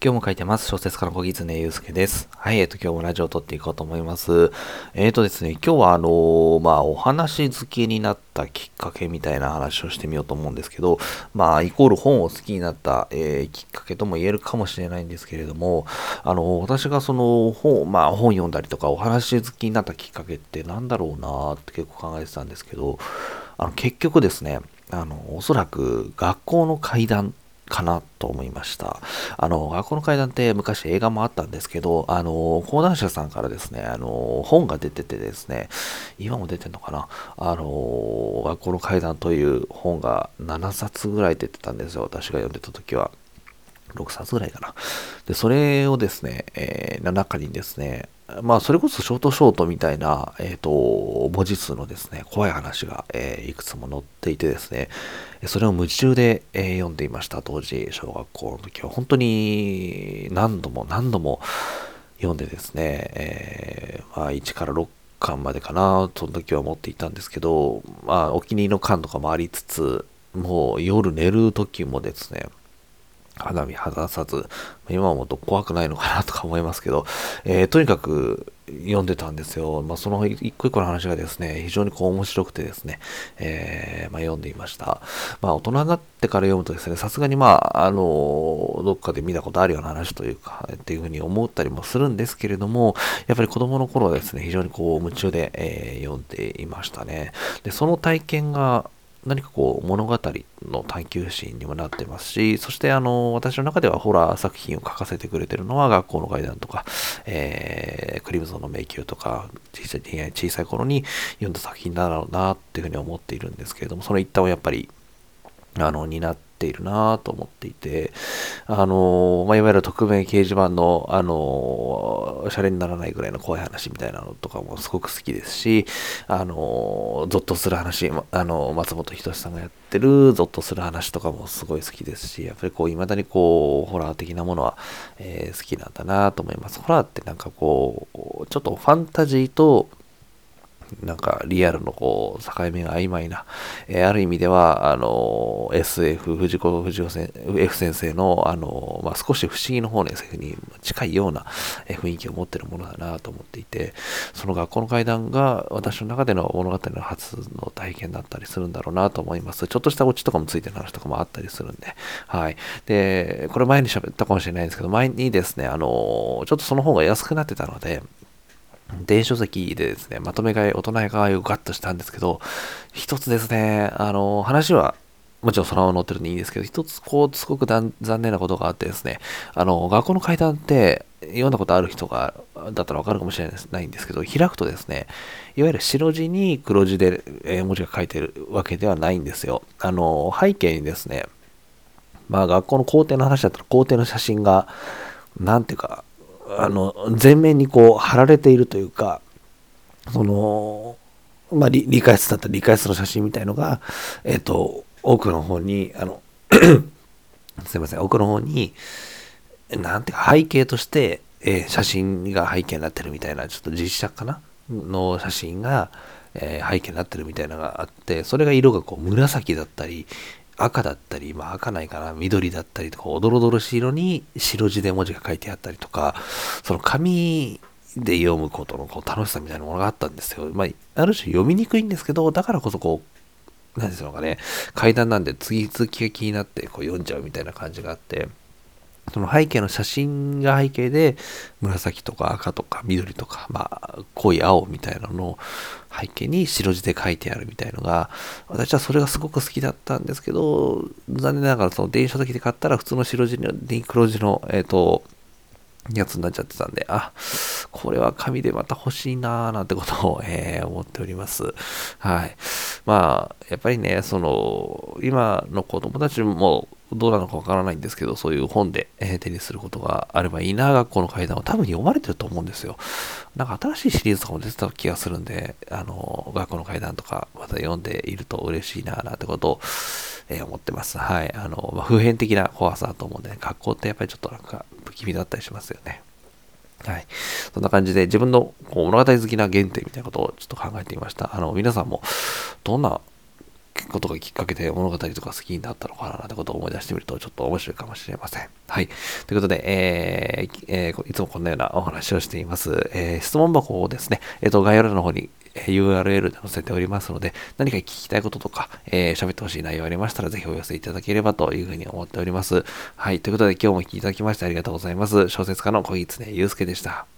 今日も書いてます。小説家の小木常祐介です。はい、えっ、と、今日もラジオを撮っていこうと思います。えっ、ー、とですね、今日はあのー、まあ、お話好きになったきっかけみたいな話をしてみようと思うんですけど、まあ、イコール本を好きになった、えきっかけとも言えるかもしれないんですけれども、あの私がその本、まあ、本読んだりとか、お話好きになったきっかけって何だろうなって結構考えてたんですけど、あの、結局ですね、あの、おそらく学校の階段かなと思いました。あの、学校の階段って昔映画もあったんですけど、あの、講談社さんからですね、あの、本が出ててですね、今も出てんのかな？あの、学校の階段という本が7冊ぐらい出てたんですよ、私が読んでた時は。6冊ぐらいかな。で、それをですね、えー、中にですね、まあ、それこそショートショートみたいな、えっ、ー、と、文字数のですね、怖い話が、えー、いくつも載っていてですね、それを夢中で、えー、読んでいました、当時、小学校の時は。本当に何度も何度も読んでですね、えまあ、1から6巻までかな、その時は思っていたんですけど、まあ、お気に入りの巻とかもありつつ、もう夜寝る時もですね、花火離さず、今思うと怖くないのかなとか思いますけど、えー、とにかく読んでたんですよ。まあ、その一個一個の話がですね、非常にこう面白くてですね、えー、まあ、読んでいました。まあ、大人になってから読むとですね、さすがにまあ、あの、どっかで見たことあるような話というか、っていうふうに思ったりもするんですけれども、やっぱり子供の頃はですね、非常にこう夢中で、えー、読んでいましたね。で、その体験が、何かこう物語の探求心にもなってますし、そしてあの、私の中ではホラー作品を書かせてくれてるのは学校の階段とか、えー、クリムゾンの迷宮とか、小さい小さい頃に読んだ作品だろうなっていうふうに思っているんですけれども、その一端をやっぱり、あの、担っているなと思っていて、あの、まあ、いわゆる匿名掲示板の、あの、シャレにならないぐらいの怖い話みたいなのとかもすごく好きですし、あの、ゾッとする話、あの、松本人志さんがやってるゾッとする話とかもすごい好きですし、やっぱりこう、未だにこう、ホラー的なものは、えー、好きなんだなと思います。ホラーってなんかこう、ちょっとファンタジーと、なんかリアルのこう境目が曖昧な、えー、ある意味ではあの SF 藤子不二雄先 F 先生のあの、まあ、少し不思議の方の SF に近いような雰囲気を持ってるものだなと思っていてその学校の階段が私の中での物語の初の体験だったりするんだろうなと思います。ちょっとしたオチとかもついてる話とかもあったりするんで。はい。でこれ前に喋ったかもしれないんですけど前にですねあのちょっとその方が安くなってたので電子書籍でですね、まとめ買い、大人買いをガッとしたんですけど、一つですね、あの、話は、もちろんそのまま載ってるんでいいんですけど、一つこう、すごく残念なことがあってですね、あの、学校の階段って読んだことある人が、だったらわかるかもしれないんですけど、開くとですね、いわゆる白地に黒字で、え文字が書いてるわけではないんですよ。あの、背景にですね、まあ学校の校庭の話だったら校庭の写真が、なんていうか、あの、全面にこう貼られているというか、その、まあ、理解室だったら理解室の写真みたいのが、えっ、と、奥の方に、あの すいません、奥の方に、なんていうか背景として、えー、写真が背景になってるみたいな、ちょっと実写かな？の写真が、えー、背景になってるみたいなのがあって、それが色がこう紫だったり、赤だったり、まあ赤ないかな、緑だったりとか、おどろどろしい色に白字で文字が書いてあったりとか、その紙で読むことのこう楽しさみたいなものがあったんですよ。まあ、ある種読みにくいんですけど、だからこそこう、何でしょうかね、階段なんで次々が気になってこう読んじゃうみたいな感じがあって、その背景の写真が背景で紫とか赤とか緑とか、まあ、濃い青みたいなのを背景に白字で書いてあるみたいのが、私はそれがすごく好きだったんですけど、残念ながらその電子書籍で買ったら普通の白字の、黒字の、えっ、ー、と、やつになっちゃってたんで、あ、これは紙でまた欲しいなーなんてことを、えー、思っております。はい。まあ、やっぱりね、その、今の子供たちも、どうなのかわからないんですけど、そういう本で、えー、手にすることがあればいいな、学校の階段は多分読まれてると思うんですよ。なんか新しいシリーズとかも出てた気がするんで、あの、学校の階段とかまた読んでいると嬉しいな、なんてことを、えー、思ってます。はい。あの、まあ、普遍的な怖さだと思うんで、ね、学校ってやっぱりちょっとなんか不気味だったりしますよね。はい。そんな感じで自分のこう物語好きな原点みたいなことをちょっと考えてみました。あの、皆さんもどんなことがきっかけで物語とか好きになったのかななんてことを思い出してみるとちょっと面白いかもしれません。はい。ということで、えーえー、いつもこんなようなお話をしています。えー、質問箱をですね、えっ、ー、と、概要欄の方に URL で載せておりますので、何か聞きたいこととか、えー、喋ってほしい内容ありましたら、ぜひお寄せいただければというふうに思っております。はい。ということで、今日も聞きいただきましてありがとうございます。小説家の小木常祐介でした。